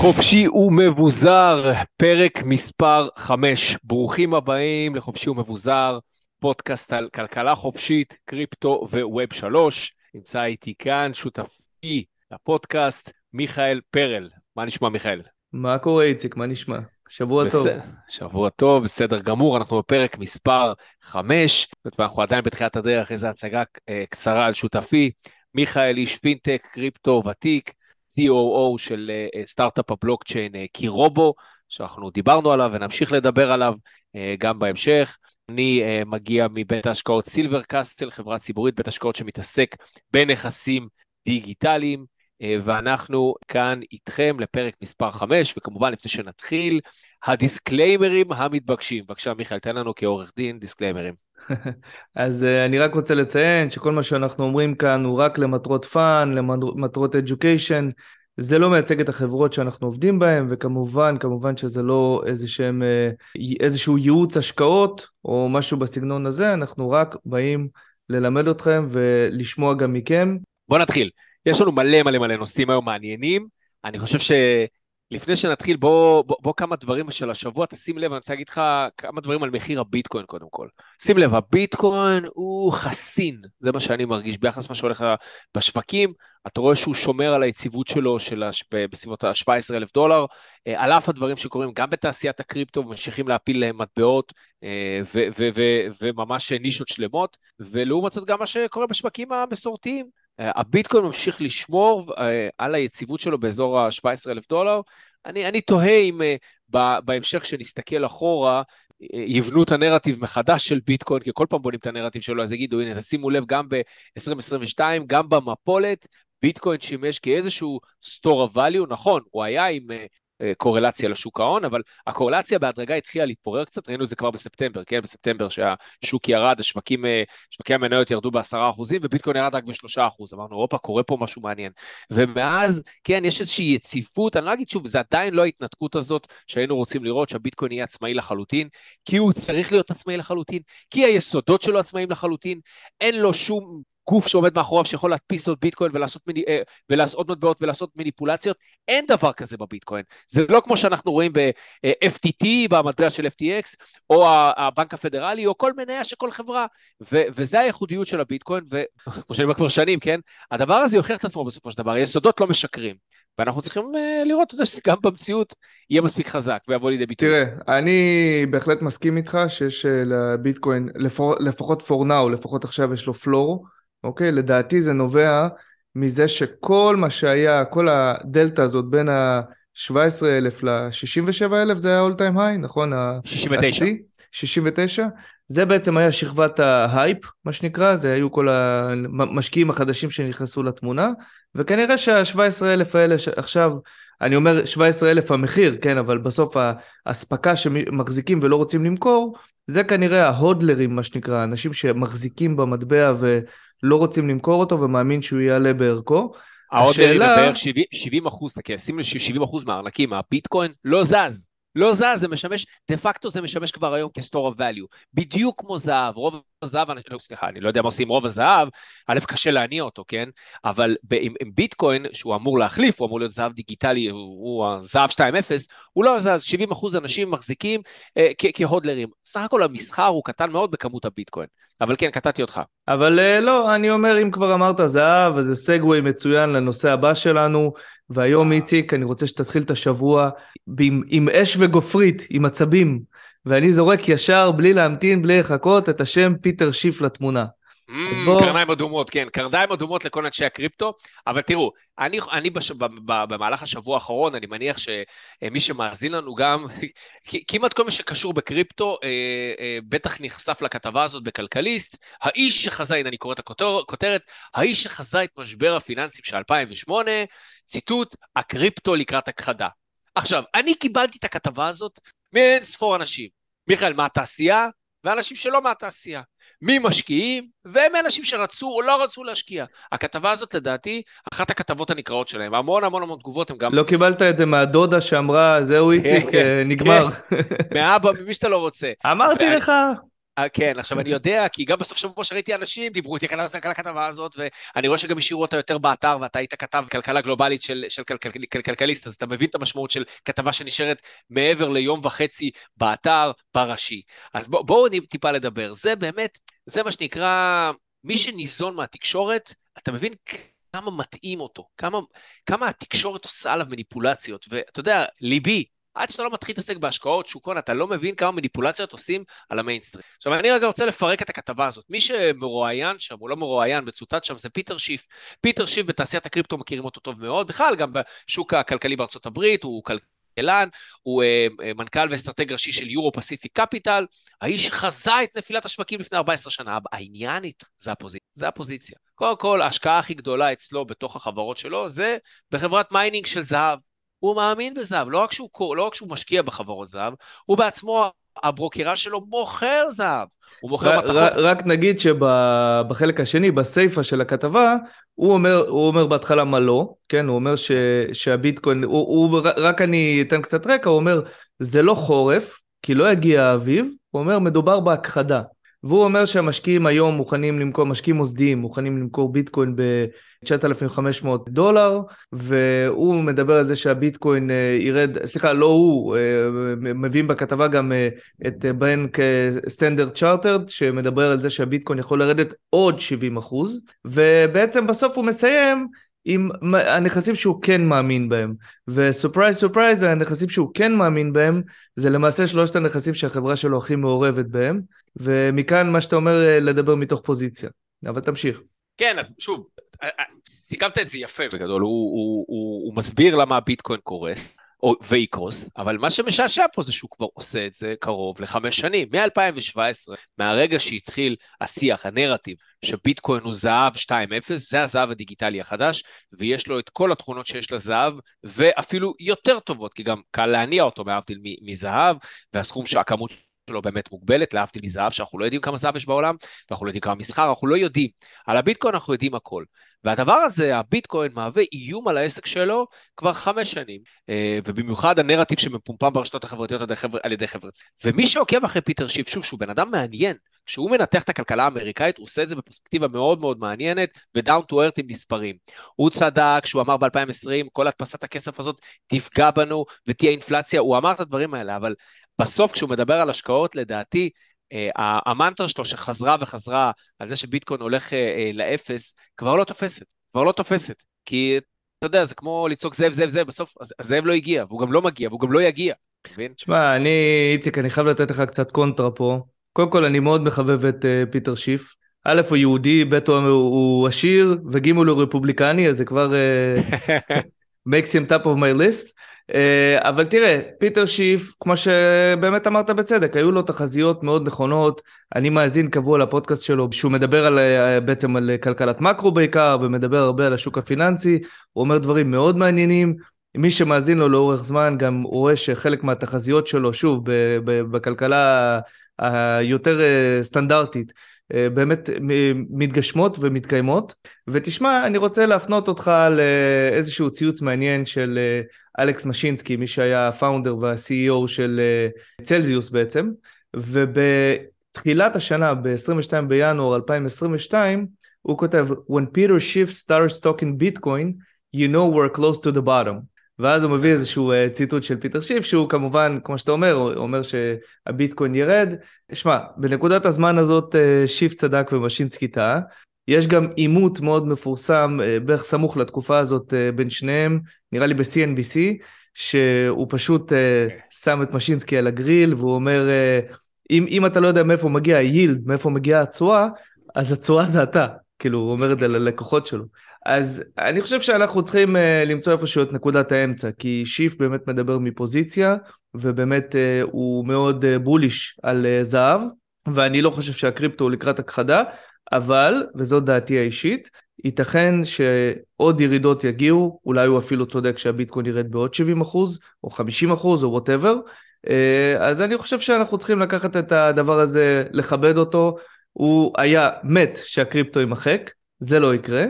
חופשי ומבוזר, פרק מספר 5. ברוכים הבאים לחופשי ומבוזר, פודקאסט על כלכלה חופשית, קריפטו וווב 3. נמצא איתי כאן שותפי לפודקאסט, מיכאל פרל. מה נשמע מיכאל? מה קורה איציק? מה נשמע? שבוע בס... טוב. שבוע טוב, בסדר גמור, אנחנו בפרק מספר 5, ואנחנו עדיין בתחילת הדרך, איזו הצגה אה, קצרה על שותפי. מיכאל איש פינטק, קריפטו ותיק, COO של אה, סטארט-אפ הבלוקצ'יין אה, קירובו, שאנחנו דיברנו עליו ונמשיך לדבר עליו אה, גם בהמשך. אני מגיע מבית ההשקעות סילבר קאסטל, חברה ציבורית, בית השקעות שמתעסק בנכסים דיגיטליים, ואנחנו כאן איתכם לפרק מספר 5, וכמובן לפני שנתחיל, הדיסקליימרים המתבקשים. בבקשה מיכאל, תן לנו כעורך דין דיסקליימרים. אז uh, אני רק רוצה לציין שכל מה שאנחנו אומרים כאן הוא רק למטרות fun, למטרות education, זה לא מייצג את החברות שאנחנו עובדים בהן, וכמובן, כמובן שזה לא איזשהם, אה, איזשהו ייעוץ השקעות או משהו בסגנון הזה, אנחנו רק באים ללמד אתכם ולשמוע גם מכם. בוא נתחיל. יש לנו מלא מלא מלא נושאים היום מעניינים. אני חושב ש... לפני שנתחיל, בוא, בוא, בוא כמה דברים של השבוע, תשים לב, אני רוצה להגיד לך כמה דברים על מחיר הביטקוין קודם כל. שים לב, הביטקוין הוא חסין, זה מה שאני מרגיש ביחס למה שהולך בשווקים. אתה רואה שהוא שומר על היציבות שלו של הש... בסביבות ה-17 אלף דולר, אה, על אף הדברים שקורים גם בתעשיית הקריפטו, ממשיכים להפיל להם מטבעות אה, ו- ו- ו- וממש נישות שלמות, ולעומת זאת גם מה שקורה בשווקים המסורתיים. אה, הביטקוין ממשיך לשמור אה, על היציבות שלו באזור ה-17 אלף דולר. אני, אני תוהה אם אה, בהמשך שנסתכל אחורה, יבנו את הנרטיב מחדש של ביטקוין, כי כל פעם בונים את הנרטיב שלו, אז יגידו, הנה, תשימו לב, גם ב-2022, גם במפולת, ביטקוין שימש כאיזשהו store of value, נכון, הוא היה עם קורלציה לשוק ההון, אבל הקורלציה בהדרגה התחילה להתפורר קצת, ראינו את זה כבר בספטמבר, כן? בספטמבר שהשוק ירד, השווקים, אה, שווקי המניות ירדו בעשרה אחוזים, וביטקוין ירד רק בשלושה אחוז. אמרנו, הופה, קורה פה משהו מעניין. ומאז, כן, יש איזושהי יציבות, אני לא אגיד שוב, זה עדיין לא ההתנתקות הזאת שהיינו רוצים לראות, שהביטקוין יהיה עצמאי לחלוטין, כי הוא צריך להיות עצמאי לחלוטין, כי היסודות שלו עצמאיים לחלוטין, אין לו שום גוף שעומד מאחוריו שיכול להדפיס עוד ביטקוין ולעשות, מיני, אה, ולעשות מטבעות ולעשות מניפולציות, אין דבר כזה בביטקוין. זה לא כמו שאנחנו רואים ב-FTT, במטבע של FTX, או הבנק הפדרלי, או כל מניה של כל חברה, ו- וזה הייחודיות של הביטקוין, וכמו שאני אומר כבר שנים, כן? הדבר הזה יוכיח את עצמו בסופו של דבר, היסודות לא משקרים. ואנחנו צריכים uh, לראות, אתה יודע, שזה גם במציאות יהיה מספיק חזק ויבוא לידי ביטוי. תראה, אני בהחלט מסכים איתך שיש uh, לביטקוין, לפחות for now, לפחות עכשיו יש לו פלור. אוקיי? לדעתי זה נובע מזה שכל מה שהיה, כל הדלתא הזאת בין ה-17,000 ל-67,000 זה היה all time high, נכון? 69. 69. זה בעצם היה שכבת ההייפ, מה שנקרא, זה היו כל המשקיעים החדשים שנכנסו לתמונה, וכנראה שה-17,000 האלה עכשיו, אני אומר 17,000 המחיר, כן, אבל בסוף האספקה שמחזיקים ולא רוצים למכור, זה כנראה ההודלרים, מה שנקרא, אנשים שמחזיקים במטבע ו... לא רוצים למכור אותו ומאמין שהוא יעלה בערכו. ההודלרים השאלה... בערך 70, 70 אחוז, שים לב ש-70 אחוז מהארנקים, הביטקוין לא זז. לא זז, זה משמש, דה פקטו זה משמש כבר היום כ-store of value. בדיוק כמו זהב, רוב הזהב, אני, לא, סליחה, אני לא יודע מה עושים רוב הזהב, א', קשה להניע אותו, כן? אבל ב, עם, עם ביטקוין, שהוא אמור להחליף, הוא אמור להיות זהב דיגיטלי, הוא, הוא הזהב 2.0, הוא לא זז, 70 אחוז אנשים מחזיקים אה, כהודלרים. סך הכל המסחר הוא קטן מאוד בכמות הביטקוין. אבל כן, קטעתי אותך. אבל uh, לא, אני אומר, אם כבר אמרת זהב, אז זה סגווי מצוין לנושא הבא שלנו, והיום איציק, אני רוצה שתתחיל את השבוע עם, עם אש וגופרית, עם עצבים, ואני זורק ישר, בלי להמתין, בלי לחכות, את השם פיטר שיף לתמונה. Mm, בוא... קרניים אדומות, כן, קרניים אדומות לכל אנשי הקריפטו, אבל תראו, אני, אני בש, ב, ב, במהלך השבוע האחרון, אני מניח שמי שמאזין לנו גם, כמעט כל מה שקשור בקריפטו, אה, אה, בטח נחשף לכתבה הזאת בכלכליסט, האיש שחזה, הנה אני קורא את הכותרת, האיש שחזה את משבר הפיננסים של 2008, ציטוט, הקריפטו לקראת הכחדה. עכשיו, אני קיבלתי את הכתבה הזאת מאין ספור אנשים. מיכאל, מהתעשייה, ואנשים שלא מהתעשייה. ממשקיעים ומאנשים שרצו או לא רצו להשקיע. הכתבה הזאת לדעתי, אחת הכתבות הנקראות שלהם, המון המון המון תגובות הם גם... לא קיבלת את זה מהדודה שאמרה, זהו איציק, כן, אה, נגמר. כן. מאבא, ממי שאתה לא רוצה. אמרתי לך. אה, כן, עכשיו אני יודע, כי גם בסוף שבוע שראיתי אנשים, דיברו איתי על הכתבה הזאת, ואני רואה שגם השאירו אותה יותר באתר, ואתה היית כתב כלכלה גלובלית של, של כלכליסט, אז אתה מבין את המשמעות של כתבה שנשארת מעבר ליום וחצי באתר, בראשי. אז בואו בוא טיפה לדבר. זה באמת, זה מה שנקרא, מי שניזון מהתקשורת, אתה מבין כמה מתאים אותו, כמה, כמה התקשורת עושה עליו מניפולציות, ואתה יודע, ליבי, עד שאתה לא מתחיל להתעסק בהשקעות, שוק הון, אתה לא מבין כמה מניפולציות עושים על המיינסטרים. עכשיו, אני רגע רוצה לפרק את הכתבה הזאת. מי שמרואיין שם, הוא לא מרואיין, מצוטט שם, זה פיטר שיף. פיטר שיף בתעשיית הקריפטו מכירים אותו טוב מאוד, בכלל, גם בשוק הכלכלי בארצות הברית, הוא כלכלן, הוא אה, אה, מנכ"ל ואסטרטג ראשי של יורו פסיפיק קפיטל, האיש חזה את נפילת השווקים לפני 14 שנה. העניין זה הפוזיציה. זה הפוזיציה. קודם כל, ההשקעה הכי גדולה אצלו בתוך החברות שלו, זה בחברת mining של זהב. הוא מאמין בזהב, לא רק שהוא, לא רק שהוא משקיע בחברות זהב, הוא בעצמו, הברוקר שלו מוכר זהב. הוא מוכר מתכות. רק נגיד שבחלק השני, בסיפה של הכתבה, הוא אומר, הוא אומר בהתחלה מה לא, כן, הוא אומר ש, שהביטקוין, הוא, הוא, רק אני אתן קצת רקע, הוא אומר, זה לא חורף, כי לא יגיע האביב, הוא אומר, מדובר בהכחדה. והוא אומר שהמשקיעים היום מוכנים למכור, משקיעים מוסדיים מוכנים למכור ביטקוין ב-9,500 דולר, והוא מדבר על זה שהביטקוין אה, ירד, סליחה, לא הוא, אה, מביאים בכתבה גם אה, את בנק סטנדרט צ'ארטרד, שמדבר על זה שהביטקוין יכול לרדת עוד 70 אחוז, ובעצם בסוף הוא מסיים עם הנכסים שהוא כן מאמין בהם. ו surprise surprise, הנכסים שהוא כן מאמין בהם, זה למעשה שלושת הנכסים שהחברה שלו הכי מעורבת בהם, ומכאן מה שאתה אומר אה, לדבר מתוך פוזיציה. אבל תמשיך. כן, אז שוב, אה, אה, סיכמת את זה יפה בגדול, הוא, הוא, הוא, הוא מסביר למה הביטקוין קורה. ויקרוס, אבל מה שמשעשע פה זה שהוא כבר עושה את זה קרוב לחמש שנים, מ-2017, מהרגע שהתחיל השיח, הנרטיב, שביטקוין הוא זהב 2.0, זה הזהב הדיגיטלי החדש, ויש לו את כל התכונות שיש לזהב, ואפילו יותר טובות, כי גם קל להניע אותו להבדיל מזהב, והסכום שהכמות שלו באמת מוגבלת, להבדיל מזהב, שאנחנו לא יודעים כמה זהב יש בעולם, ואנחנו לא יודעים כמה מסחר, אנחנו לא יודעים. על הביטקוין אנחנו יודעים הכל. והדבר הזה, הביטקוין, מהווה איום על העסק שלו כבר חמש שנים, אה, ובמיוחד הנרטיב שמפומפם ברשתות החברתיות על ידי חבר'ה. ומי שעוקב אחרי פיטר שיף, שוב, שהוא בן אדם מעניין, כשהוא מנתח את הכלכלה האמריקאית, הוא עושה את זה בפרספקטיבה מאוד מאוד מעניינת, ו down to earth עם מספרים. הוא צדק שהוא אמר ב-2020, כל הדפסת הכסף הזאת תפגע בנו ותהיה אינפלציה, הוא אמר את הדברים האלה, אבל בסוף כשהוא מדבר על השקעות, לדעתי, אה, המנטרה שלו שחזרה וחזרה על זה שביטקוין הולך אה, אה, לאפס, כבר לא תופסת, כבר לא תופסת. כי אתה יודע, זה כמו לצעוק זאב, זאב, זאב, בסוף הזאב לא הגיע, והוא גם לא מגיע, והוא גם לא יגיע, מבין? תשמע, אני, איציק, אני חייב לתת לך קצת קונטרה פה. קודם כל, אני מאוד מחבב את uh, פיטר שיף. א', הוא יהודי, ב', הוא, הוא עשיר, וג', הוא רפובליקני, אז זה כבר uh, makes him top of my list. אה, אבל תראה, פיטר שיף, כמו שבאמת אמרת בצדק, היו לו תחזיות מאוד נכונות. אני מאזין קבוע לפודקאסט שלו, שהוא מדבר על, אה, בעצם על כלכלת מקרו בעיקר, ומדבר הרבה על השוק הפיננסי. הוא אומר דברים מאוד מעניינים. מי שמאזין לו לאורך זמן גם רואה שחלק מהתחזיות שלו, שוב, בכלכלה היותר אה, סטנדרטית, באמת מתגשמות ומתקיימות. ותשמע, אני רוצה להפנות אותך לאיזשהו ציוץ מעניין של אה, אלכס משינסקי, מי שהיה הפאונדר וה-CEO של צלזיוס בעצם, ובתחילת השנה, ב-22 בינואר 2022, הוא כותב, When Peter Schiff starts talking Bitcoin, you know we're close to the bottom. ואז הוא מביא איזשהו uh, ציטוט של פיטר שיף, שהוא כמובן, כמו שאתה אומר, הוא אומר שהביטקוין ירד. שמע, בנקודת הזמן הזאת uh, שיף צדק ומשינסקי טעה. יש גם עימות מאוד מפורסם, uh, בערך סמוך לתקופה הזאת בין שניהם, נראה לי ב-CNBC, שהוא פשוט uh, שם את משינסקי על הגריל, והוא אומר, אם, אם אתה לא יודע מאיפה מגיע היילד, מאיפה מגיעה התשואה, אז התשואה זה אתה. כאילו, הוא אומר את זה ללקוחות שלו. אז אני חושב שאנחנו צריכים uh, למצוא איפשהו את נקודת האמצע, כי שיף באמת מדבר מפוזיציה, ובאמת uh, הוא מאוד uh, בוליש על uh, זהב, ואני לא חושב שהקריפטו הוא לקראת הכחדה, אבל, וזאת דעתי האישית, ייתכן שעוד ירידות יגיעו, אולי הוא אפילו צודק שהביטקוין ירד בעוד 70 אחוז, או 50 אחוז, או whatever. אז אני חושב שאנחנו צריכים לקחת את הדבר הזה, לכבד אותו. הוא היה מת שהקריפטו יימחק, זה לא יקרה.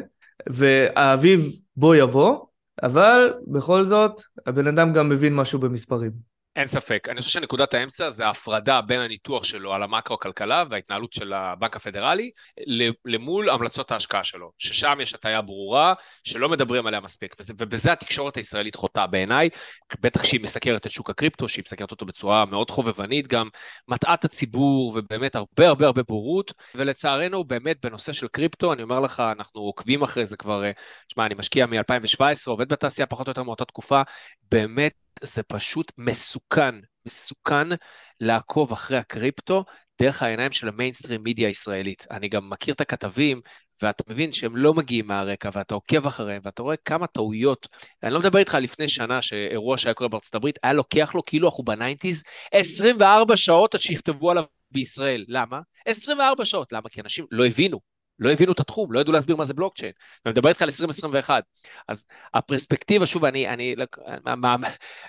והאביב בוא יבוא, אבל בכל זאת, הבן אדם גם מבין משהו במספרים. אין ספק. אני חושב שנקודת האמצע זה ההפרדה בין הניתוח שלו על המקרו-כלכלה וההתנהלות של הבנק הפדרלי למול המלצות ההשקעה שלו, ששם יש הטעיה ברורה שלא מדברים עליה מספיק, וזה, ובזה התקשורת הישראלית חוטאה בעיניי, בטח כשהיא מסקרת את שוק הקריפטו, שהיא מסקרת אותו בצורה מאוד חובבנית, גם מטעה את הציבור ובאמת הרבה הרבה הרבה בורות, ולצערנו באמת בנושא של קריפטו, אני אומר לך, אנחנו עוקבים אחרי זה כבר, תשמע, אני משקיע מ-2017, עובד בתעשייה פחות או יותר מאותה תקופה, באמת זה פשוט מסוכן, מסוכן לעקוב אחרי הקריפטו דרך העיניים של ה mainstream media הישראלית. אני גם מכיר את הכתבים, ואתה מבין שהם לא מגיעים מהרקע, ואתה עוקב אחריהם, ואתה רואה כמה טעויות. אני לא מדבר איתך לפני שנה, שאירוע שהיה קורה בארצות הברית, היה לוקח לו כאילו אנחנו ב nineties, 24 שעות עד שיכתבו עליו בישראל. למה? 24 שעות. למה? כי אנשים לא הבינו. לא הבינו את התחום, לא ידעו להסביר מה זה בלוקצ'יין. אני מדבר איתך על 2021. אז הפרספקטיבה, שוב, אני, אני,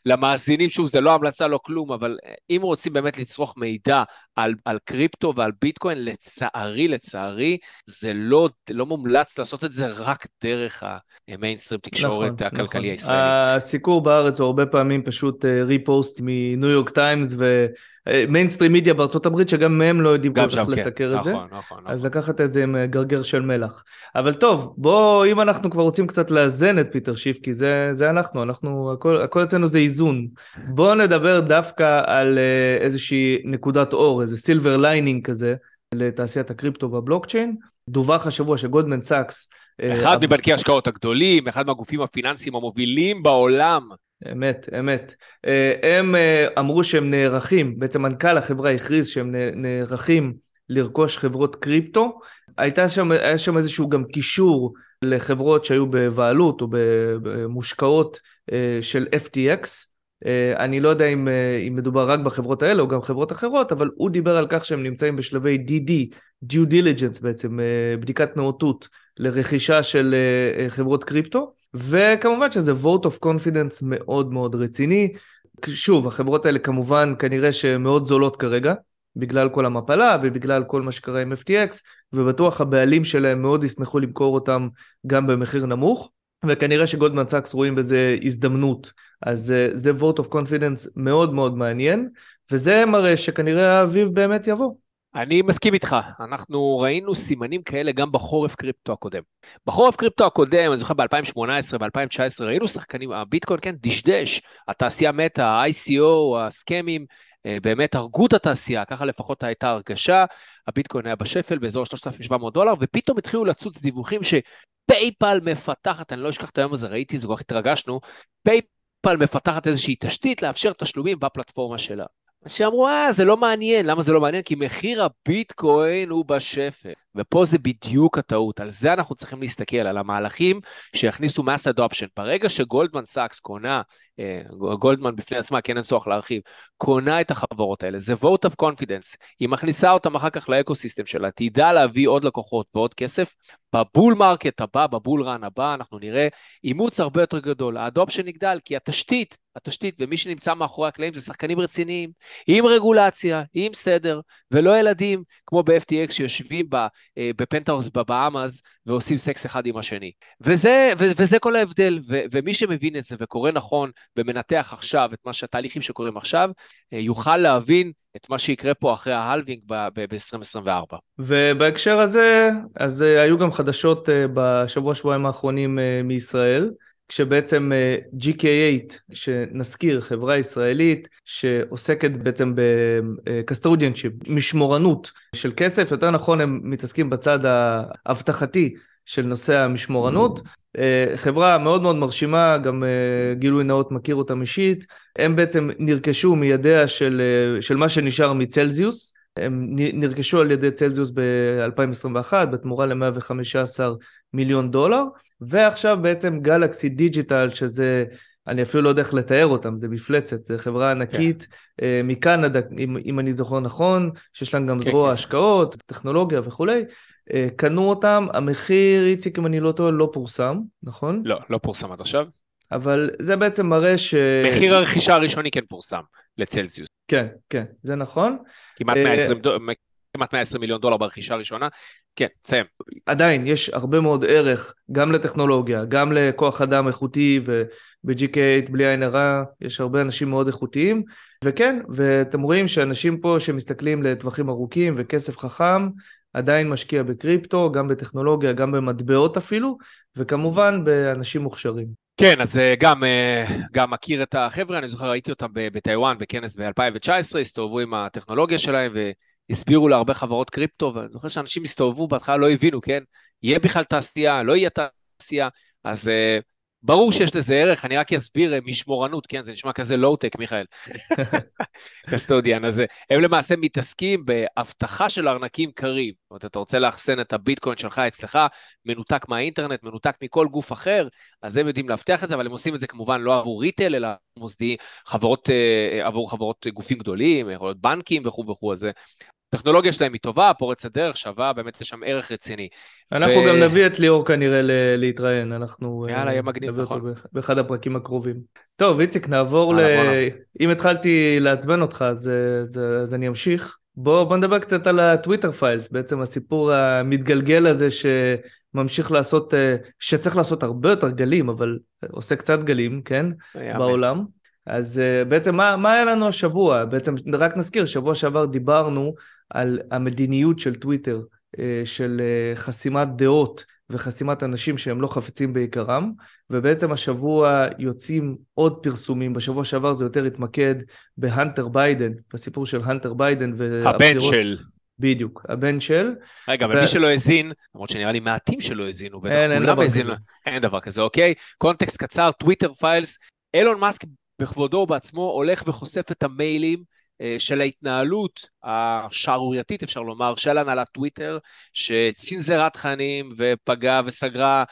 למאזינים, שוב, זה לא המלצה, לא כלום, אבל אם רוצים באמת לצרוך מידע על, על קריפטו ועל ביטקוין, לצערי, לצערי, זה לא, לא מומלץ לעשות את זה רק דרך המיינסטרים תקשורת נכון, הכלכלי נכון. הישראלי. הסיקור בארץ הוא הרבה פעמים פשוט repost מניו יורק טיימס, ו... mainstream media בארצות הברית שגם מהם לא יודעים כל כך כן. לסקר את זה. נכון, נכון. אז נכון. לקחת את זה עם אה, גרגר של מלח. אבל טוב, בוא, אם אנחנו כבר רוצים קצת לאזן את פיטר שיף, כי זה, זה אנחנו, אנחנו, הכל, הכל אצלנו זה איזון. בוא נדבר דווקא על אה, איזושהי נקודת אור, איזה silver lining כזה, לתעשיית הקריפטו והבלוקצ'יין. דווח השבוע שגולדמן סאקס... אה, אחד uh, מבנקי ההשקעות הגדולים, אחד מהגופים הפיננסיים המובילים בעולם. אמת, אמת. אה, הם אה, אמרו שהם נערכים, בעצם מנכ"ל החברה הכריז שהם נערכים לרכוש חברות קריפטו. הייתה שם, היה שם איזשהו גם קישור לחברות שהיו בבעלות או במושקעות של FTX. אני לא יודע אם, אם מדובר רק בחברות האלה או גם חברות אחרות, אבל הוא דיבר על כך שהם נמצאים בשלבי DD, due diligence בעצם, בדיקת נאותות לרכישה של חברות קריפטו. וכמובן שזה vote of confidence מאוד מאוד רציני. שוב, החברות האלה כמובן כנראה שמאוד זולות כרגע, בגלל כל המפלה ובגלל כל מה שקרה עם FTX, ובטוח הבעלים שלהם מאוד ישמחו למכור אותם גם במחיר נמוך, וכנראה שגולדמן סאקס רואים בזה הזדמנות. אז אה, זה vote of confidence מאוד מאוד מעניין, וזה מראה שכנראה האביב באמת יבוא. אני מסכים איתך, אנחנו ראינו סימנים כאלה גם בחורף קריפטו הקודם. בחורף קריפטו הקודם, אני זוכר ב-2018 ו-2019, ראינו שחקנים, הביטקוין כן דשדש, התעשייה מתה, ה-ICO, הסכמים, אה, באמת הרגו את התעשייה, ככה לפחות הייתה הרגשה, הביטקוין היה בשפל באזור 3,700 דולר, ופתאום התחילו לצוץ דיווחים שפייפאל מפתחת, אני לא אשכח את היום הזה, ראיתי את זה, כל כך התרגשנו, פייפאל מפתחת איזושהי תשתית לאפשר תשלומים בפלטפורמה שלה. שאמרו, אה, זה לא מעניין. למה זה לא מעניין? כי מחיר הביטקוין הוא בשפל. ופה זה בדיוק הטעות. על זה אנחנו צריכים להסתכל, על המהלכים שיכניסו mass adoption. ברגע שגולדמן סאקס קונה אה, גולדמן בפני עצמה, כן אין צורך להרחיב, קונה את החברות האלה, זה vote of confidence, היא מכניסה אותם אחר כך ל ecosystem שלה, תדע להביא עוד לקוחות ועוד כסף, ב bull market הבא, ב bull run הבא, אנחנו נראה אימוץ הרבה יותר גדול, ה adoption יגדל, כי התשתית, התשתית ומי שנמצא מאחורי הקלעים זה שחקנים רציניים, עם רגולציה, עם סדר, ולא ילדים כמו ב-FTX שיושבים אה, בפנטהאוס בבהאמאס ועושים סקס אחד עם השני. וזה, וזה כל ההבדל, ומי שמבין את זה וקורא נכון ומנתח עכשיו את מה שהתהליכים שקורים עכשיו, אה, יוכל להבין את מה שיקרה פה אחרי ההלווינג ב-2024. ובהקשר הזה, אז אה, היו גם חדשות אה, בשבוע שבועיים האחרונים מישראל. כשבעצם GK8, שנזכיר, חברה ישראלית שעוסקת בעצם ב-custodianship, משמורנות של כסף, יותר נכון הם מתעסקים בצד האבטחתי של נושא המשמורנות. אה, חברה מאוד מאוד מרשימה, גם אה, גילוי נאות מכיר אותם אישית. הם בעצם נרכשו מידיה של, אה, של מה שנשאר מצלזיוס. הם נרכשו על ידי צלזיוס ב-2021 בתמורה ל-115 מיליון דולר, ועכשיו בעצם גלקסי דיג'יטל, שזה, אני אפילו לא יודע איך לתאר אותם, זה מפלצת, זו חברה ענקית yeah. כן. מקנדה, אם, אם אני זוכר נכון, שיש להם גם כן, זרוע כן. השקעות, טכנולוגיה וכולי. אה, קנו אותם, המחיר, איציק, אם אני לא טועה, לא פורסם, נכון? לא, לא פורסם עד עכשיו. אבל זה בעצם מראה ש... מחיר הרכישה הראשוני כן פורסם, לצלזיוס. כן, כן, זה נכון. כמעט 120 אה, דולר, כמעט 120 מיליון דולר ברכישה הראשונה. כן, תסיים. עדיין יש הרבה מאוד ערך גם לטכנולוגיה, גם לכוח אדם איכותי וב-GK8 בלי עין הרע יש הרבה אנשים מאוד איכותיים וכן, ואתם רואים שאנשים פה שמסתכלים לטווחים ארוכים וכסף חכם עדיין משקיע בקריפטו, גם בטכנולוגיה, גם במטבעות אפילו, וכמובן באנשים מוכשרים. כן, אז אה, גם, אה, גם מכיר את החבר'ה, אני זוכר, ראיתי אותם בטיוואן בכנס ב-2019, הסתובבו עם הטכנולוגיה שלהם והסבירו להרבה חברות קריפטו, ואני זוכר שאנשים הסתובבו, בהתחלה לא הבינו, כן? יהיה בכלל תעשייה, לא יהיה תעשייה, אז אה, ברור שיש לזה ערך, אני רק אסביר משמורנות, כן, זה נשמע כזה לואו-טק, מיכאל. קסטודיאן, אז הם למעשה מתעסקים באבטחה של ארנקים קרים. זאת אומרת, אתה רוצה לאחסן את הביטקוין שלך אצלך, מנותק מהאינטרנט, מנותק מכל גוף אחר, אז הם יודעים להבטיח את זה, אבל הם עושים את זה כמובן לא עבור ריטל, אלא מוסדי, חברות, אה, עבור חברות גופים גדולים, יכול להיות בנקים וכו' וכו', אז הטכנולוגיה שלהם היא טובה, פורצת דרך, שווה, באמת יש שם ערך רציני. אנחנו ו... גם נביא את ליאור כנראה להתראיין, אנחנו... יאללה, יהיה מגניב, נכון. באחד הפרקים הקרובים. טוב, איציק, נעבור ל... אם התחלתי לעצבן אותך, אז, אז, אז אני אמשיך. בוא, בוא נדבר קצת על הטוויטר פיילס, בעצם הסיפור המתגלגל הזה שממשיך לעשות, שצריך לעשות הרבה יותר גלים, אבל עושה קצת גלים, כן, בעולם. אז בעצם מה, מה היה לנו השבוע? בעצם רק נזכיר, שבוע שעבר דיברנו על המדיניות של טוויטר, אה, של אה, חסימת דעות וחסימת אנשים שהם לא חפצים בעיקרם, ובעצם השבוע יוצאים עוד פרסומים, בשבוע שעבר זה יותר התמקד בהאנטר ביידן, בסיפור של האנטר ביידן הבן של. בדיוק, הבן של. רגע, אבל ו... מי שלא האזין, למרות שנראה לי מעטים שלא האזינו, בטח אין, כולם האזינו. אין דבר כזה, אוקיי? context קצר, Twitter Files, אילון מאסק בכבודו ובעצמו הולך וחושף את המיילים אה, של ההתנהלות השערורייתית, אפשר לומר, של הנהלת טוויטר, שצנזרה תכנים ופגעה וסגרה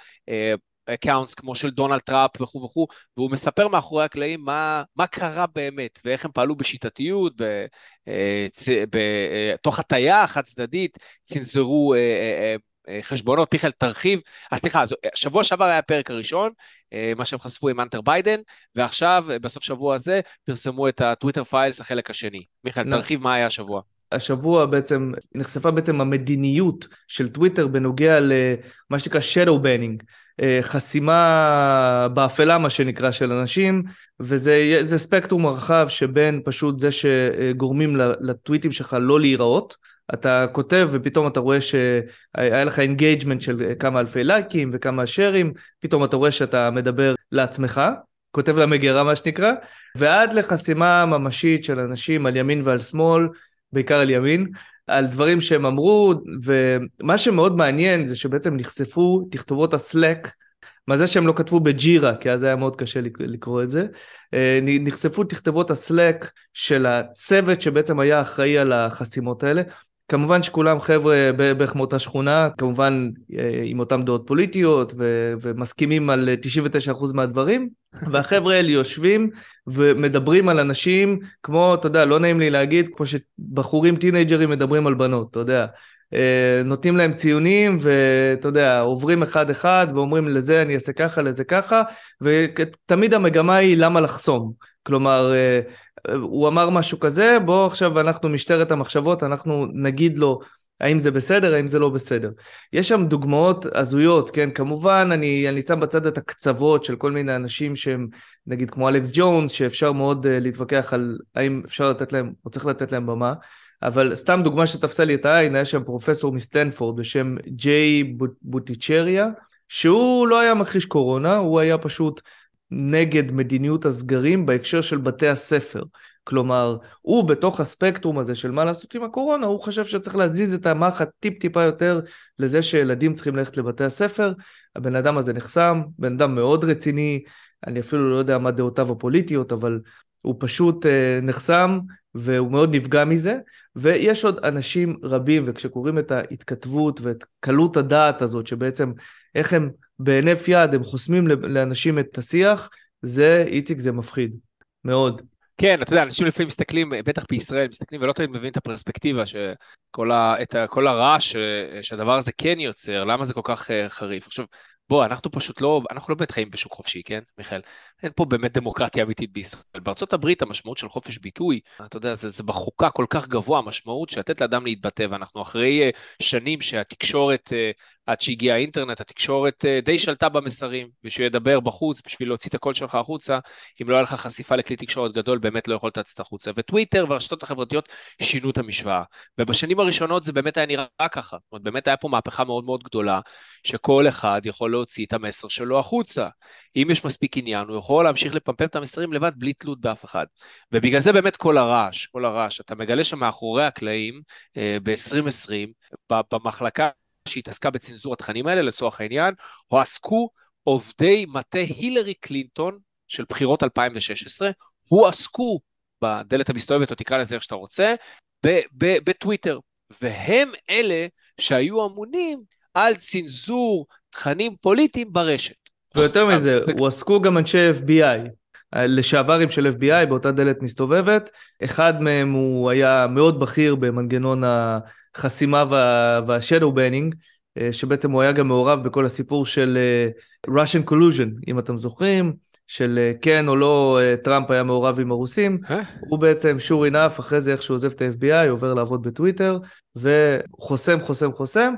accounts אה, כמו של דונלד טראמפ וכו' וכו', והוא מספר מאחורי הקלעים מה, מה קרה באמת, ואיך הם פעלו בשיטתיות, בתוך אה, הטיה חד צדדית, צנזרו חשבונות, מיכאל תרחיב, אז אה, סליחה, שבוע שעבר היה הפרק הראשון, אה, מה שהם חשפו עם האנטר ביידן, ועכשיו, בסוף שבוע הזה, פרסמו את ה Twitter Files, החלק השני. מיכאל, תרחיב מה היה השבוע. השבוע בעצם נחשפה בעצם המדיניות של טוויטר בנוגע למה שנקרא shadow banning, חסימה באפלה מה שנקרא של אנשים, וזה ספקטרום רחב שבין פשוט זה שגורמים לטוויטים שלך לא להיראות, אתה כותב ופתאום אתה רואה שהיה לך engagement של כמה אלפי לייקים וכמה shares, פתאום אתה רואה שאתה מדבר לעצמך, כותב למגירה מה שנקרא, ועד לחסימה ממשית של אנשים על ימין ועל שמאל, בעיקר על ימין, על דברים שהם אמרו, ומה שמאוד מעניין זה שבעצם נחשפו תכתובות הסלק, מה זה שהם לא כתבו בג'ירה, כי אז היה מאוד קשה לקרוא את זה, אה, נחשפו תכתובות הסלק של הצוות שבעצם היה אחראי על החסימות האלה, כמובן שכולם חבר'ה בערך מאותה שכונה, כמובן אה, עם אותן דעות פוליטיות ו- ומסכימים על 99% מהדברים, והחבר'ה האלה יושבים ומדברים על אנשים כמו, אתה יודע, לא נעים לי להגיד, כמו שבחורים טינג'רים מדברים על בנות, אתה יודע. אה, נותנים להם ציונים ואתה יודע, עוברים אחד אחד ואומרים לזה אני אעשה ככה, לזה ככה, ותמיד המגמה היא למה לחסום. כלומר, אה, הוא אמר משהו כזה, בוא עכשיו אנחנו משטרת המחשבות, אנחנו נגיד לו האם זה בסדר, האם זה לא בסדר. יש שם דוגמאות הזויות, כן? כמובן, אני, אני שם בצד את הקצוות של כל מיני אנשים שהם, נגיד כמו אלכס ג'ונס, שאפשר מאוד uh, להתווכח על האם אפשר לתת להם, או צריך לתת להם במה, אבל סתם דוגמה שתפסה לי את העין, היה שם פרופסור מסטנפורד בשם ג'יי בוטיצ'ריה, שהוא לא היה מכחיש קורונה, הוא היה פשוט נגד מדיניות הסגרים בהקשר של בתי הספר. כלומר, הוא בתוך הספקטרום הזה של מה לעשות עם הקורונה, הוא חשב שצריך להזיז את המחט טיפ-טיפה יותר לזה שילדים צריכים ללכת לבתי הספר. הבן אדם הזה נחסם, בן אדם מאוד רציני, אני אפילו לא יודע מה דעותיו הפוליטיות, אבל הוא פשוט uh, נחסם והוא מאוד נפגע מזה, ויש עוד אנשים רבים, וכשקוראים את ההתכתבות ואת קלות הדעת הזאת, שבעצם איך הם בהינף יד, הם חוסמים לאנשים את השיח, זה, איציק, זה מפחיד. מאוד. כן, אתה יודע, אנשים לפעמים מסתכלים, בטח בישראל, מסתכלים ולא תמיד מבינים את הפרספקטיבה, שכל ה, את ה, כל הרעש שהדבר הזה כן יוצר, למה זה כל כך uh, חריף. עכשיו, בוא, אנחנו פשוט לא, אנחנו לא באמת חיים בשוק חופשי, כן, מיכאל? אין פה באמת דמוקרטיה אמיתית בישראל. בארצות הברית המשמעות של חופש ביטוי, אתה יודע, זה, זה בחוקה כל כך גבוה, המשמעות של לתת לאדם להתבטא, ואנחנו אחרי uh, שנים שהתקשורת, uh, עד שהגיע האינטרנט, התקשורת uh, די שלטה במסרים, בשביל לדבר בחוץ, בשביל להוציא את הקול שלך החוצה, אם לא היה לך חשיפה לכלי תקשורת גדול, באמת לא יכולת לצאת החוצה. וטוויטר והרשתות החברתיות שינו את המשוואה. ובשנים הראשונות זה באמת היה נראה ככה. זאת אומרת, באמת היה פה מהפכה מאוד מאוד גדולה, שכל אחד יכול להוציא את המסר שלו החוצה. אם יש מספיק עניין, הוא יכול להמשיך לפמפם את המסרים לבד בלי תלות באף אחד. ובגלל זה באמת כל הרעש, כל הרעש, אתה מגלה שמאחורי הקלעים, אה, ב-2020, במחלקה שהתעסקה בצנזור התכנים האלה, לצורך העניין, הועסקו עובדי מטה הילרי קלינטון של בחירות 2016, הועסקו בדלת המסתובבת, או תקרא לזה איך שאתה רוצה, בטוויטר. והם אלה שהיו אמונים על צנזור תכנים פוליטיים ברשת. ויותר מזה, הועסקו גם אנשי FBI, לשעברים של FBI באותה דלת מסתובבת. אחד מהם הוא היה מאוד בכיר במנגנון החסימה וה-shadow banning, אה, שבעצם הוא היה גם מעורב בכל הסיפור של אה, Russian collusion, אם אתם זוכרים, של אה, כן או לא טראמפ היה מעורב עם הרוסים. הוא בעצם, sure enough, אחרי זה איך שהוא עוזב את ה-FBI, עובר לעבוד בטוויטר, וחוסם, חוסם, חוסם.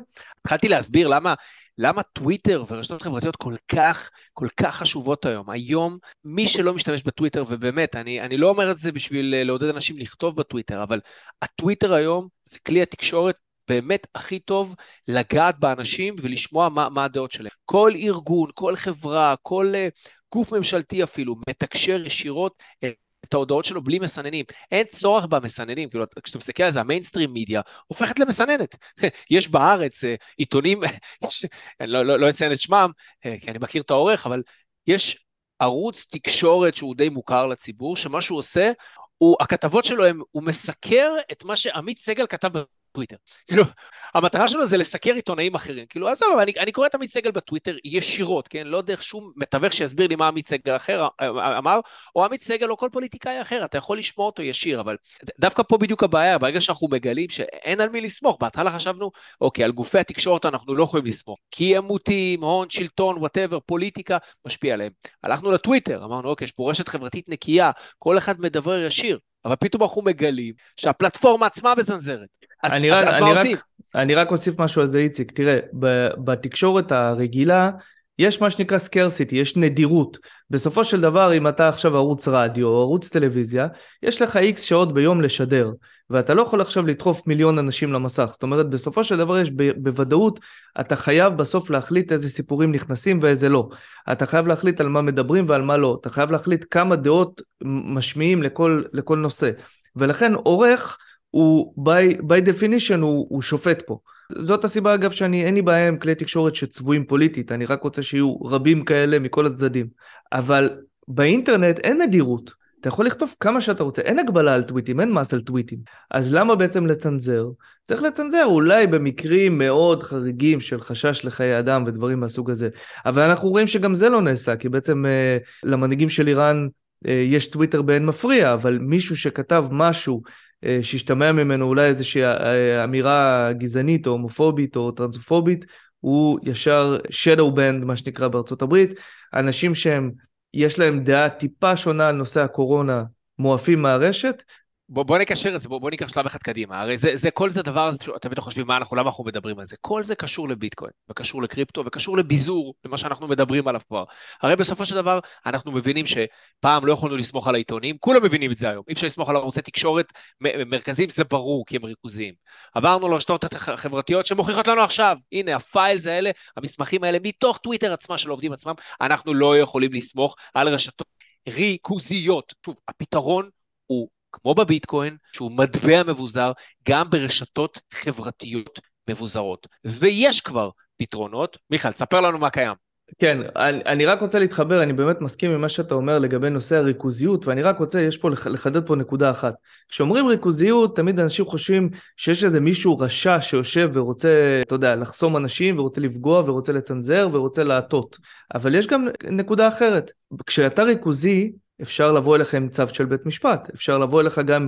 התחלתי להסביר למה למה טוויטר ורשתות חברתיות כל כך, כל כך חשובות היום. היום, מי שלא משתמש בטוויטר, ובאמת, אני, אני לא אומר את זה בשביל אה, לעודד אנשים לכתוב בטוויטר, אבל הטוויטר היום זה כלי התקשורת באמת הכי טוב לגעת באנשים ולשמוע מה, מה הדעות שלהם. כל ארגון, כל חברה, כל uh, גוף ממשלתי אפילו, מתקשר ישירות את ההודעות שלו בלי מסננים. אין צורך במסננים, כאילו, כשאתה מסתכל על זה, המיינסטרים מידיה הופכת למסננת. יש בארץ אה, עיתונים, אני לא, לא, לא אציין את שמם, אה, כי אני מכיר את העורך, אבל יש ערוץ תקשורת שהוא די מוכר לציבור, שמה שהוא עושה, הוא, הכתבות שלו, הם, הוא מסקר את מה שעמית סגל כתב בטוויטר. כאילו, המטרה שלו זה לסקר עיתונאים אחרים. כאילו, עזוב, אני, אני קורא את עמית סגל בטוויטר ישירות, כן? לא דרך שום מתווך שיסביר לי מה עמית סגל אחר אמר, או עמית סגל או כל פוליטיקאי אחר, אתה יכול לשמוע אותו ישיר, אבל דווקא פה בדיוק הבעיה, ברגע שאנחנו מגלים שאין על מי לסמוך, בהתחלה חשבנו, אוקיי, על גופי התקשורת אנחנו לא יכולים לסמוך, כי עימותים, הון, שלטון, whatever, פוליטיקה, משפיע עליהם. הלכנו לטוויטר, אמרנו, אוקיי, יש פה רשת חברתית נקייה, כל אחד מדבר ישיר, אבל פתאום אנחנו מגלים שהפלטפורמה עצמה מזנזרת. אז, אני אז, רק, אז אני מה רק, עושים? אני רק אוסיף משהו על זה, איציק. תראה, בתקשורת הרגילה, יש מה שנקרא סקרסיטי, יש נדירות. בסופו של דבר, אם אתה עכשיו ערוץ רדיו או ערוץ טלוויזיה, יש לך איקס שעות ביום לשדר, ואתה לא יכול עכשיו לדחוף מיליון אנשים למסך. זאת אומרת, בסופו של דבר יש בוודאות, אתה חייב בסוף להחליט איזה סיפורים נכנסים ואיזה לא. אתה חייב להחליט על מה מדברים ועל מה לא. אתה חייב להחליט כמה דעות משמיעים לכל, לכל נושא. ולכן עורך, הוא by, by definition הוא, הוא שופט פה. זאת הסיבה אגב שאני אין לי בעיה עם כלי תקשורת שצבועים פוליטית, אני רק רוצה שיהיו רבים כאלה מכל הצדדים. אבל באינטרנט אין נדירות. אתה יכול לכתוב כמה שאתה רוצה, אין הגבלה על טוויטים, אין מס על טוויטים. אז למה בעצם לצנזר? צריך לצנזר אולי במקרים מאוד חריגים של חשש לחיי אדם ודברים מהסוג הזה. אבל אנחנו רואים שגם זה לא נעשה, כי בעצם אה, למנהיגים של איראן יש טוויטר באין מפריע, אבל מישהו שכתב משהו אה, שהשתמע ממנו אולי איזושהי אה, אמירה גזענית או הומופובית או טרנסופובית, הוא ישר shadow band מה שנקרא בארצות הברית. אנשים שהם, יש להם דעה טיפה שונה על נושא הקורונה, מועפים מהרשת, בוא, בוא נקשר את זה, בוא, בוא ניקח שלב אחד קדימה. הרי זה, זה, כל זה דבר, אתם בטח חושבים מה אנחנו, למה אנחנו מדברים על זה. כל זה קשור לביטקוין, וקשור לקריפטו, וקשור לביזור, למה שאנחנו מדברים עליו כבר. הרי בסופו של דבר, אנחנו מבינים שפעם לא יכולנו לסמוך על העיתונים, כולם מבינים את זה היום. אי אפשר לסמוך על ערוצי תקשורת מרכזיים, זה ברור, כי הם ריכוזיים. עברנו לרשתות החברתיות שמוכיחות לנו עכשיו, הנה, הפיילס האלה, המסמכים האלה, מתוך טוויטר עצמה של העובדים עצמם, אנחנו לא יכולים לסמוך על רשתות ריכוזיות. שוב, הפתרון הוא כמו בביטקוין, שהוא מטבע מבוזר גם ברשתות חברתיות מבוזרות. ויש כבר פתרונות. מיכאל, ספר לנו מה קיים. כן, אני, אני רק רוצה להתחבר, אני באמת מסכים עם מה שאתה אומר לגבי נושא הריכוזיות, ואני רק רוצה, יש פה לחדד פה נקודה אחת. כשאומרים ריכוזיות, תמיד אנשים חושבים שיש איזה מישהו רשע שיושב ורוצה, אתה יודע, לחסום אנשים, ורוצה לפגוע, ורוצה לצנזר, ורוצה להטות. אבל יש גם נקודה אחרת. כשאתה ריכוזי, אפשר לבוא אליך עם צו של בית משפט, אפשר לבוא אליך גם,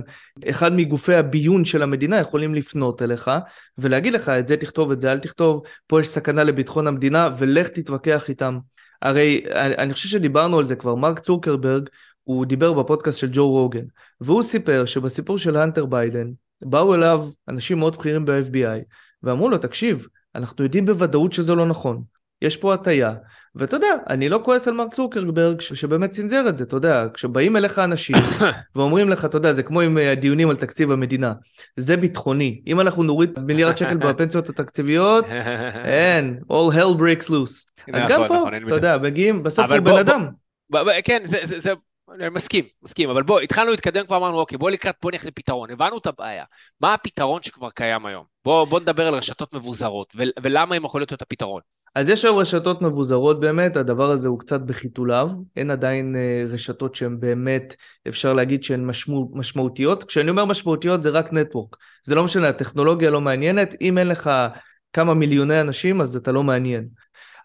אחד מגופי הביון של המדינה יכולים לפנות אליך ולהגיד לך את זה תכתוב, את זה אל תכתוב, פה יש סכנה לביטחון המדינה ולך תתווכח איתם. הרי אני חושב שדיברנו על זה כבר, מרק צוקרברג, הוא דיבר בפודקאסט של ג'ו רוגן, והוא סיפר שבסיפור של האנטר ביידן, באו אליו אנשים מאוד בכירים ב-FBI, ואמרו לו, תקשיב, אנחנו יודעים בוודאות שזה לא נכון. יש פה הטייה. ואתה יודע, אני לא כועס על מרק צוקרברג שבאמת צנזר את זה, אתה יודע, כשבאים אליך אנשים ואומרים לך, אתה יודע, זה כמו עם הדיונים על תקציב המדינה, זה ביטחוני. אם אנחנו נוריד מיליארד שקל בפנסיות התקציביות, אין, all hell breaks loose. אז גם נכון, פה, נכון, אתה יודע, מגיעים, בסוף הוא בן אדם. כן, זה... אני מסכים, מסכים, אבל בוא, התחלנו להתקדם, כבר אמרנו, אוקיי, בוא לקראת, בוא נלך לפתרון, הבנו את הבעיה. מה הפתרון שכבר קיים היום? בוא, בוא נדבר על רשתות מבוזרות, ולמה הם יכולות להיות הפתרון. אז יש היום רשתות מבוזרות באמת, הדבר הזה הוא קצת בחיתוליו, אין עדיין אה, רשתות שהן באמת, אפשר להגיד שהן משמע, משמעותיות. כשאני אומר משמעותיות זה רק נטוורק, זה לא משנה, הטכנולוגיה לא מעניינת, אם אין לך כמה מיליוני אנשים אז אתה לא מעניין.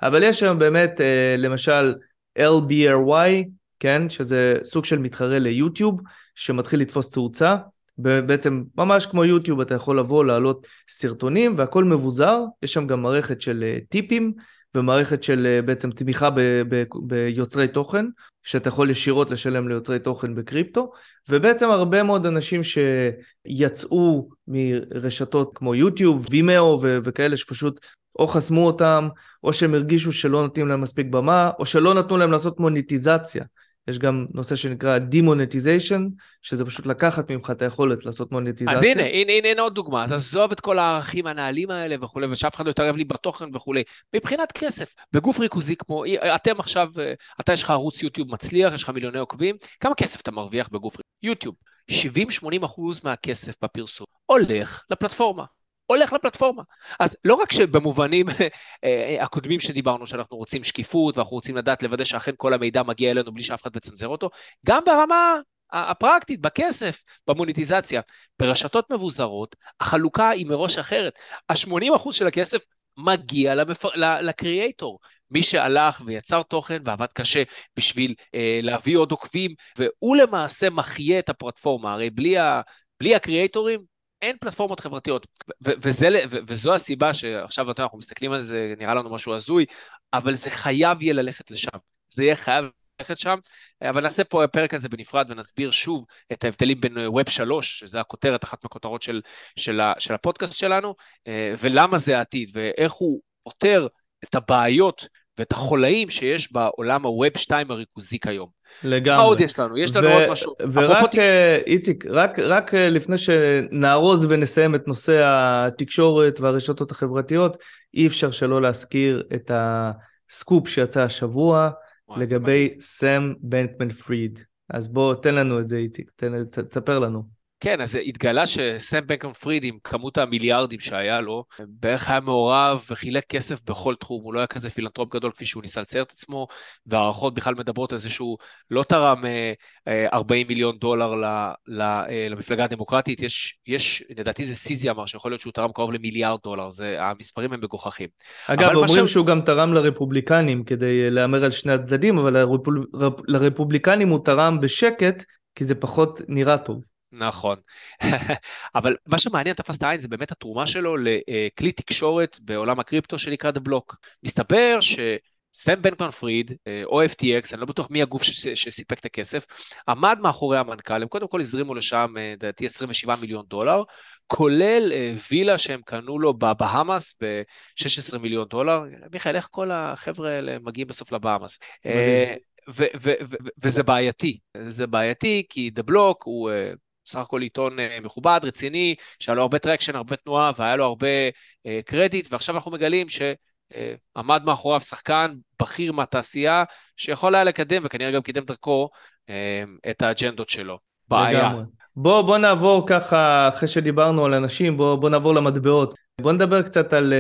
אבל יש היום באמת, אה, למשל, LBRY, כן, שזה סוג של מתחרה ליוטיוב, שמתחיל לתפוס תאוצה, בעצם ממש כמו יוטיוב אתה יכול לבוא להעלות סרטונים והכל מבוזר, יש שם גם מערכת של אה, טיפים ומערכת של אה, בעצם תמיכה ב, ב, ביוצרי תוכן, שאתה יכול ישירות לשלם ליוצרי תוכן בקריפטו, ובעצם הרבה מאוד אנשים שיצאו מרשתות כמו יוטיוב, Vimeo ו- וכאלה שפשוט או חסמו אותם, או שהם הרגישו שלא נותנים להם מספיק במה, או שלא נתנו להם לעשות מוניטיזציה. יש גם נושא שנקרא demonetization, שזה פשוט לקחת ממך את היכולת לעשות מוניטיזציה. אז הנה, הנה, הנה, הנה עוד דוגמה. אז עזוב את כל הערכים הנעלים האלה וכולי, ושאף אחד לא יתערב לי בתוכן וכולי. מבחינת כסף, בגוף ריכוזי כמו, אתם עכשיו, אתה יש לך ערוץ יוטיוב מצליח, יש לך מיליוני עוקבים, כמה כסף אתה מרוויח בגוף ריכוזי? יוטיוב. 70-80 אחוז מהכסף בפרסום הולך לפלטפורמה. הולך לפלטפורמה. אז לא רק שבמובנים אה, אה, הקודמים שדיברנו, שאנחנו רוצים שקיפות ואנחנו רוצים לדעת לוודא שאכן כל המידע מגיע אלינו בלי שאף אחד מצנזר אותו, גם ברמה הפרקטית, בכסף, במוניטיזציה. ברשתות מבוזרות, החלוקה היא מראש אחרת. ה-80% של הכסף מגיע למפ... לקריאייטור. מי שהלך ויצר תוכן ועבד קשה בשביל אה, להביא עוד עוקבים, והוא למעשה מחיה את הפלטפורמה, הרי בלי, ה... בלי הקריאייטורים אין פלטפורמות חברתיות, וזה, וזו הסיבה שעכשיו אנחנו מסתכלים על זה, נראה לנו משהו הזוי, אבל זה חייב יהיה ללכת לשם. זה יהיה חייב ללכת שם, אבל נעשה פה פרק על זה בנפרד ונסביר שוב את ההבדלים בין ווב 3, שזה הכותרת, אחת מהכותרות של, של, של הפודקאסט שלנו, אה, ולמה זה העתיד, ואיך הוא פותר את הבעיות ואת החולאים שיש בעולם הווב 2 הריכוזי כיום. לגמרי. מה עוד יש לנו? יש לנו ו- עוד משהו. ורק, אה, איציק, רק, רק אה, לפני שנארוז ונסיים את נושא התקשורת והרשתות החברתיות, אי אפשר שלא להזכיר את הסקופ שיצא השבוע לגבי סם בנקמן פריד. אז בוא, תן לנו את זה, איציק, תן, תספר לנו. כן, אז התגלה שסם בנקמן פריד עם כמות המיליארדים שהיה לו, בערך היה מעורב וחילק כסף בכל תחום, הוא לא היה כזה פילנטרופ גדול כפי שהוא ניסה לצייר את עצמו, והערכות בכלל מדברות על זה שהוא לא תרם 40 אה, מיליון דולר אה, למפלגה הדמוקרטית, יש, יש, לדעתי זה CZ אמר שיכול להיות שהוא תרם קרוב למיליארד דולר, זה, המספרים הם מגוחכים. אגב, אומרים ש... שהוא גם תרם לרפובליקנים כדי אה, להמר על שני הצדדים, אבל לרפוב... לרפובליקנים הוא תרם בשקט, כי זה פחות נראה טוב. נכון. אבל מה שמעניין, תפס את העין, זה באמת התרומה שלו לכלי תקשורת בעולם הקריפטו שנקרא The Block. מסתבר שסם בנקמן פריד, או FTX, אני לא בטוח מי הגוף שסיפק את הכסף, עמד מאחורי המנכ"ל, הם קודם כל הזרימו לשם, אה, לדעתי, 27 מיליון דולר, כולל אה, וילה שהם קנו לו בבהאמאס ב-16 מיליון דולר. מיכאל, איך כל החבר'ה האלה מגיעים בסוף לבהאמאס? אה, וזה בעייתי, זה בעייתי כי The Block הוא סך הכל עיתון אה, מכובד, רציני, שהיה לו הרבה traction, הרבה תנועה והיה לו הרבה אה, קרדיט, ועכשיו אנחנו מגלים שעמד מאחוריו שחקן בכיר מהתעשייה, שיכול היה לקדם, וכנראה גם קידם דרכו, אה, את האג'נדות שלו. בעיה. בוא, בוא נעבור ככה, אחרי שדיברנו על אנשים, בוא, בוא נעבור למטבעות. בוא נדבר קצת על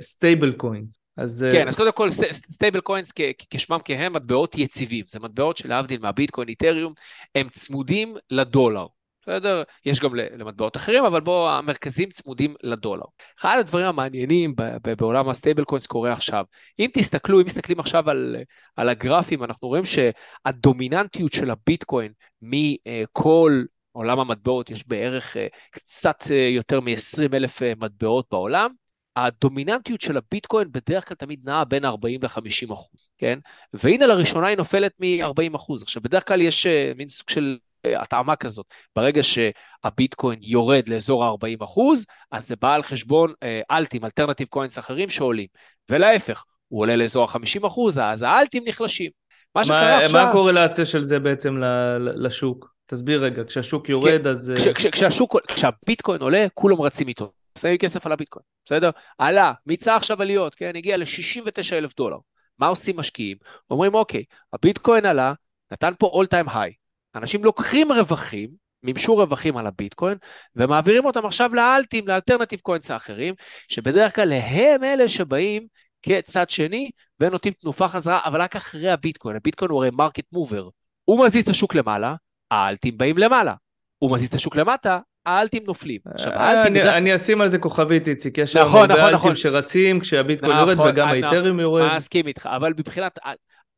stable אה, coins. אז... כן, אז קודם כל stable coins כשמם כן הם מטבעות יציבים, זה מטבעות שלהבדיל מהביטקוין איתריום, הם צמודים לדולר. בסדר? יש גם למטבעות אחרים, אבל בואו, המרכזיים צמודים לדולר. אחד הדברים המעניינים בעולם ה stable coins קורה עכשיו. אם תסתכלו, אם מסתכלים עכשיו על, על הגרפים, אנחנו רואים שהדומיננטיות של הביטקוין מכל עולם המטבעות, יש בערך אה, קצת אה, יותר מ-20 אלף אה, מטבעות בעולם, הדומיננטיות של הביטקוין בדרך כלל תמיד נעה בין 40 ל-50 אחוז, כן? והנה לראשונה היא נופלת מ-40 אחוז. עכשיו, בדרך כלל יש מין סוג של התאמה כזאת. ברגע שהביטקוין יורד לאזור ה-40 אחוז, אז זה בא על חשבון uh, אלטים, אלטרנטיב קוינס אחרים שעולים. ולהפך, הוא עולה לאזור ה-50 אחוז, אז האלטים נחלשים. מה שקרה עכשיו... מה הקורלציה של זה בעצם לשוק? תסביר רגע, כשהשוק יורד אז... כש, כש, כשהשוק, כשהביטקוין עולה, כולם רצים איתו. שמים כסף על הביטקוין, בסדר? עלה, מיצה עכשיו עליות, כן? הגיע ל-69 אלף דולר. מה עושים משקיעים? אומרים, אוקיי, הביטקוין עלה, נתן פה all time high. אנשים לוקחים רווחים, מימשו רווחים על הביטקוין, ומעבירים אותם עכשיו לאלטים, ל alternative coins האחרים, שבדרך כלל הם אלה שבאים כצד שני, ונותנים תנופה חזרה, אבל רק אחרי הביטקוין. הביטקוין הוא הרי market mover. הוא מזיז את השוק למעלה, האלטים באים למעלה. הוא מזיז את השוק למטה, האלטים נופלים. עכשיו, אה, האלטים... אני, בדרך... אני אשים על זה כוכבית, איציק. יש נכון, נכון, נכון. אלטים שרצים כשהביטקוין נכון, יורד וגם האיתריום יורד. מסכים איתך, אבל מבחינת,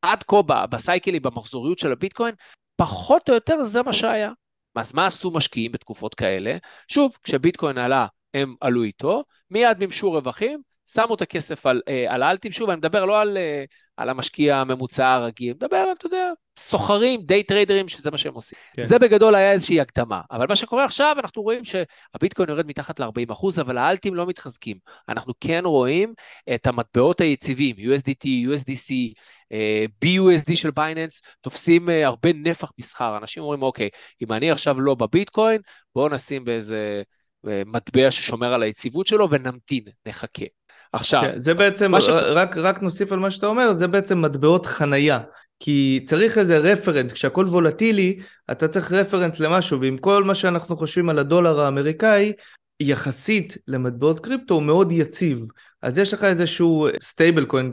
עד כה בסייקלים, במחזוריות של הביטקוין, פחות או יותר זה מה שהיה. אז מה עשו משקיעים בתקופות כאלה? שוב, כשביטקוין עלה, הם עלו איתו, מיד מימשו רווחים, שמו את הכסף על, אה, על האלטים, שוב, אני מדבר לא על, אה, על המשקיע הממוצע הרגיל, אני מדבר אתה יודע, סוחרים, day טריידרים, שזה מה שהם עושים. כן. זה בגדול היה איזושהי הקדמה. אבל מה שקורה עכשיו, אנחנו רואים שהביטקוין יורד מתחת ל-40%, אבל האלטים לא מתחזקים. אנחנו כן רואים את המטבעות היציבים, USDT, USDC, אה, BUSD של בייננס, תופסים אה, הרבה נפח מסחר. אנשים אומרים, אוקיי, אם אני עכשיו לא בביטקוין, בואו נשים באיזה אה, מטבע ששומר על היציבות שלו ונמתין, נחכה. עכשיו, כן, זה בעצם, ש... רק, רק נוסיף על מה שאתה אומר, זה בעצם מטבעות חנייה. כי צריך איזה רפרנס, כשהכל וולטילי, אתה צריך רפרנס למשהו, ועם כל מה שאנחנו חושבים על הדולר האמריקאי, יחסית למטבעות קריפטו הוא מאוד יציב. אז יש לך איזשהו stable coin,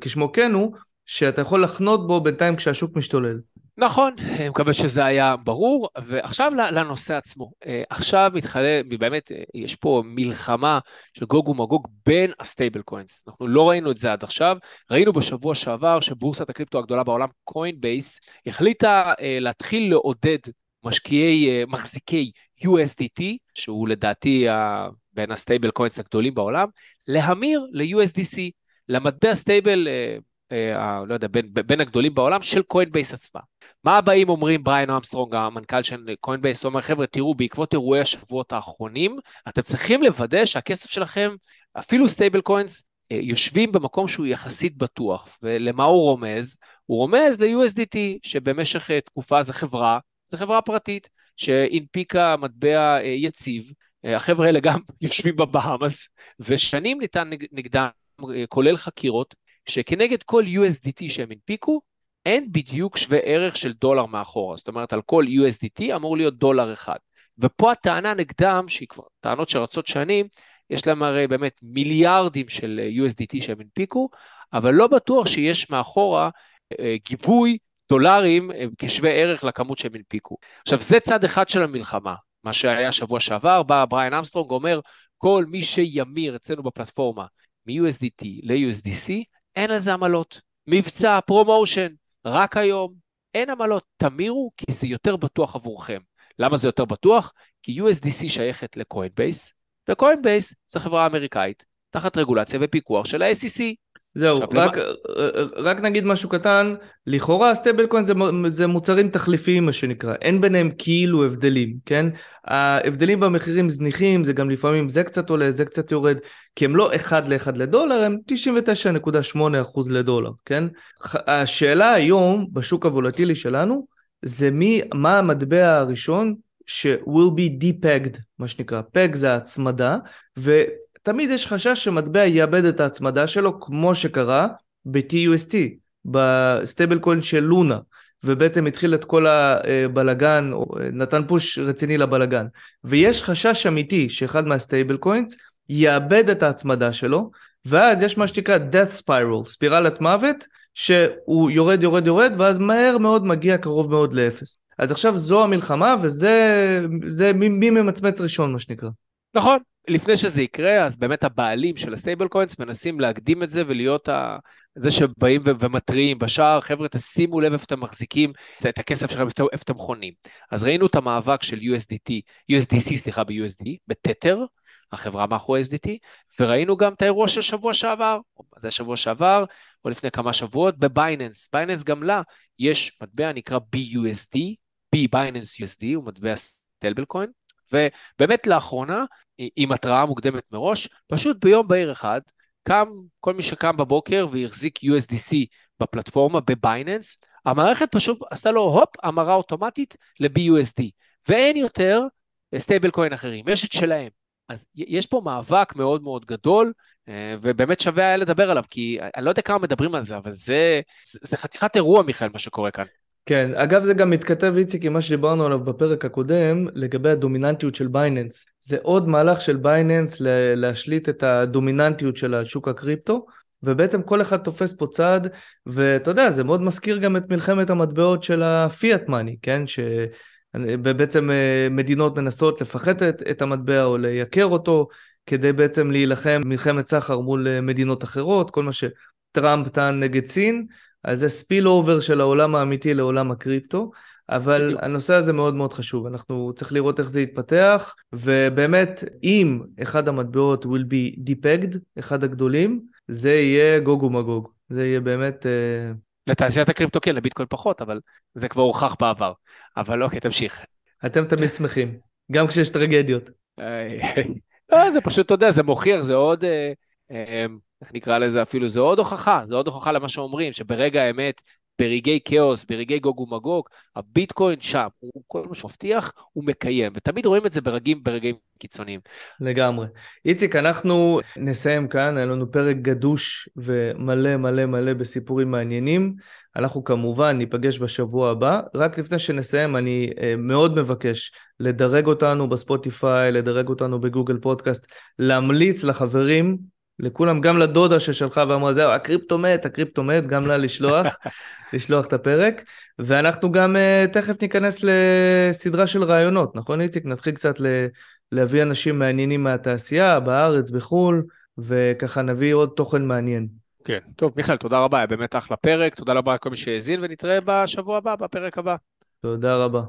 כשמו כן הוא, שאתה יכול לחנות בו בינתיים כשהשוק משתולל. נכון, אני מקווה שזה היה ברור. ועכשיו לנושא עצמו. אה, עכשיו מתחילה, באמת, אה, יש פה מלחמה של גוג ומגוג בין ה stable coins. אנחנו לא ראינו את זה עד עכשיו. ראינו בשבוע שעבר שבורסת הקריפטו הגדולה בעולם, קוינבייס, החליטה אה, להתחיל לעודד משקיעי, מחזיקי USDT, שהוא לדעתי בין ה stable coins הגדולים בעולם, להמיר ל-USDC, למטבע stable, אה, לא יודע, בין, בין הגדולים בעולם של קוינבייס עצמה. מה בא ואומר בריין אמסטרונג, המנכ"ל של קוינבייס, אומר, חבר'ה, תראו, בעקבות אירועי השבועות האחרונים, אתם צריכים לוודא שהכסף שלכם, אפילו stable coins, אה, יושבים במקום שהוא יחסית בטוח. ולמה הוא רומז? הוא רומז ל-USDT, שבמשך אה, תקופה זה חברה, זה חברה פרטית, שהנפיקה מטבע אה, יציב, החבר'ה האלה גם יושבים בבהאמאס, ושנים ניתן נגדם, כולל חקירות, שכנגד כל USDT שהם הנפיקו, אין בדיוק שווה ערך של דולר מאחורה. זאת אומרת, על כל USDT אמור להיות דולר אחד. ופה הטענה נגדם, שהיא כבר טענות שרצות שנים, יש להם הרי באמת מיליארדים של USDT שהם הנפיקו, אבל לא בטוח שיש מאחורה אה, גיבוי דולרים אה, כשווה ערך לכמות שהם הנפיקו. עכשיו, זה צד אחד של המלחמה. מה שהיה שבוע שעבר, בא בריין אמסטרונג, אומר, כל מי שימיר אצלנו בפלטפורמה מ-USDT ל-USDC, אין על זה עמלות. מבצע, promotion, רק היום, אין עמלות, תמירו כי זה יותר בטוח עבורכם. למה זה יותר בטוח? כי USDC שייכת לקוינבייס, וקוינבייס זו חברה אמריקאית, תחת רגולציה ופיקוח של ה-SEC. זהו, רק. רק נגיד משהו קטן, לכאורה stable coin זה, זה מוצרים תחליפיים מה שנקרא, אין ביניהם כאילו הבדלים, כן? ההבדלים במחירים זניחים, זה גם לפעמים זה קצת עולה, זה קצת יורד, כי הם לא אחד לאחד לדולר, הם 99.8% לדולר, כן? השאלה היום בשוק הוולטילי שלנו, זה מי, מה המטבע הראשון ש-will be depegged, מה שנקרא, peg זה ההצמדה, ו... תמיד יש חשש שמטבע יאבד את ההצמדה שלו, כמו שקרה ב-UST, ב stable coin של לונה, ובעצם התחיל את כל הבלגן, או נתן push רציני לבלגן. ויש חשש אמיתי שאחד מה stable coins יאבד את ההצמדה שלו, ואז יש מה שנקרא death spiral, ספירלת מוות, שהוא יורד יורד יורד, ואז מהר מאוד מגיע קרוב מאוד לאפס. אז עכשיו זו המלחמה, וזה זה מי, מי ממצמץ ראשון מה שנקרא. נכון, לפני שזה יקרה, אז באמת הבעלים של ה stable coins מנסים להקדים את זה ולהיות ה... זה שבאים ומתריעים בשער, חבר'ה, תשימו לב איפה אתם מחזיקים את הכסף שלכם, איפה אתם חונים. אז ראינו את המאבק של USDT, USDC, סליחה, ב-USD, בתתר, החברה מאחורי USDT, וראינו גם את האירוע של שבוע שעבר, זה שבוע שעבר, או לפני כמה שבועות, ב Binance. Binance גם לה יש מטבע נקרא BUSD, Binance USD, הוא מטבע stable coin, ובאמת לאחרונה, עם התראה מוקדמת מראש, פשוט ביום בהיר אחד, קם, כל מי שקם בבוקר והחזיק USDC בפלטפורמה ב Binance, המערכת פשוט עשתה לו הופ, המרה אוטומטית ל-BUSD, ואין יותר stable coin אחרים, יש את שלהם. אז יש פה מאבק מאוד מאוד גדול, אה, ובאמת שווה היה לדבר עליו, כי אני לא יודע כמה מדברים על זה, אבל זה, זה חתיכת אירוע, מיכאל, מה שקורה כאן. כן, אגב זה גם מתכתב איציק עם מה שדיברנו עליו בפרק הקודם לגבי הדומיננטיות של Binance. זה עוד מהלך של Binance להשליט את הדומיננטיות של השוק הקריפטו, ובעצם כל אחד תופס פה צד, ואתה יודע, זה מאוד מזכיר גם את מלחמת המטבעות של ה fiat money, כן? שבעצם אה, מדינות מנסות לפחת את, את המטבע או לייקר אותו, כדי בעצם להילחם מלחמת סחר מול אה, מדינות אחרות, כל מה שטראמפ טען נגד סין, אז זה spillover של העולם האמיתי לעולם הקריפטו. אבל בדיוק. הנושא הזה מאוד מאוד חשוב, אנחנו צריך לראות איך זה יתפתח, ובאמת, אם אחד המטבעות will be depegged, אחד הגדולים, זה יהיה גוג ומגוג. זה יהיה באמת... אה, לתעשיית הקריפטו כן, לביטקוין פחות, אבל זה כבר הוכח בעבר. אבל אוקיי, תמשיך. אתם תמיד שמחים, גם כשיש טרגדיות. לא, זה פשוט, אתה יודע, זה מוכיח, זה עוד, אה, איך נקרא לזה אפילו, זה עוד הוכחה, זה עוד הוכחה למה שאומרים, שברגע האמת ברגעי כאוס, ברגעי גוג ומגוג, הביטקוין שם, הוא כל מה שמבטיח, הוא מקיים, ותמיד רואים את זה ברגעים, ברגעים קיצוניים. לגמרי. איציק, אנחנו נסיים כאן, היה לנו פרק גדוש ומלא מלא מלא בסיפורים מעניינים. אנחנו כמובן ניפגש בשבוע הבא. רק לפני שנסיים, אני אה, מאוד מבקש לדרג אותנו בספוטיפיי, לדרג אותנו בגוגל פודקאסט, להמליץ לחברים לכולם, גם לדודה ששלחה ואמרה, זהו, הקריפטו מת, הקריפטו מת, גם לה לשלוח, לשלוח את הפרק. ואנחנו גם uh, תכף ניכנס לסדרה של רעיונות, נכון איציק? נתחיל קצת ל- להביא אנשים מעניינים מהתעשייה, בארץ, בחו"ל, וככה נביא עוד תוכן מעניין. כן, טוב, מיכאל, תודה רבה, היה באמת אחלה פרק, תודה רבה לכל מי שהאזין, ונתראה בשבוע הבא, בפרק הבא. תודה רבה.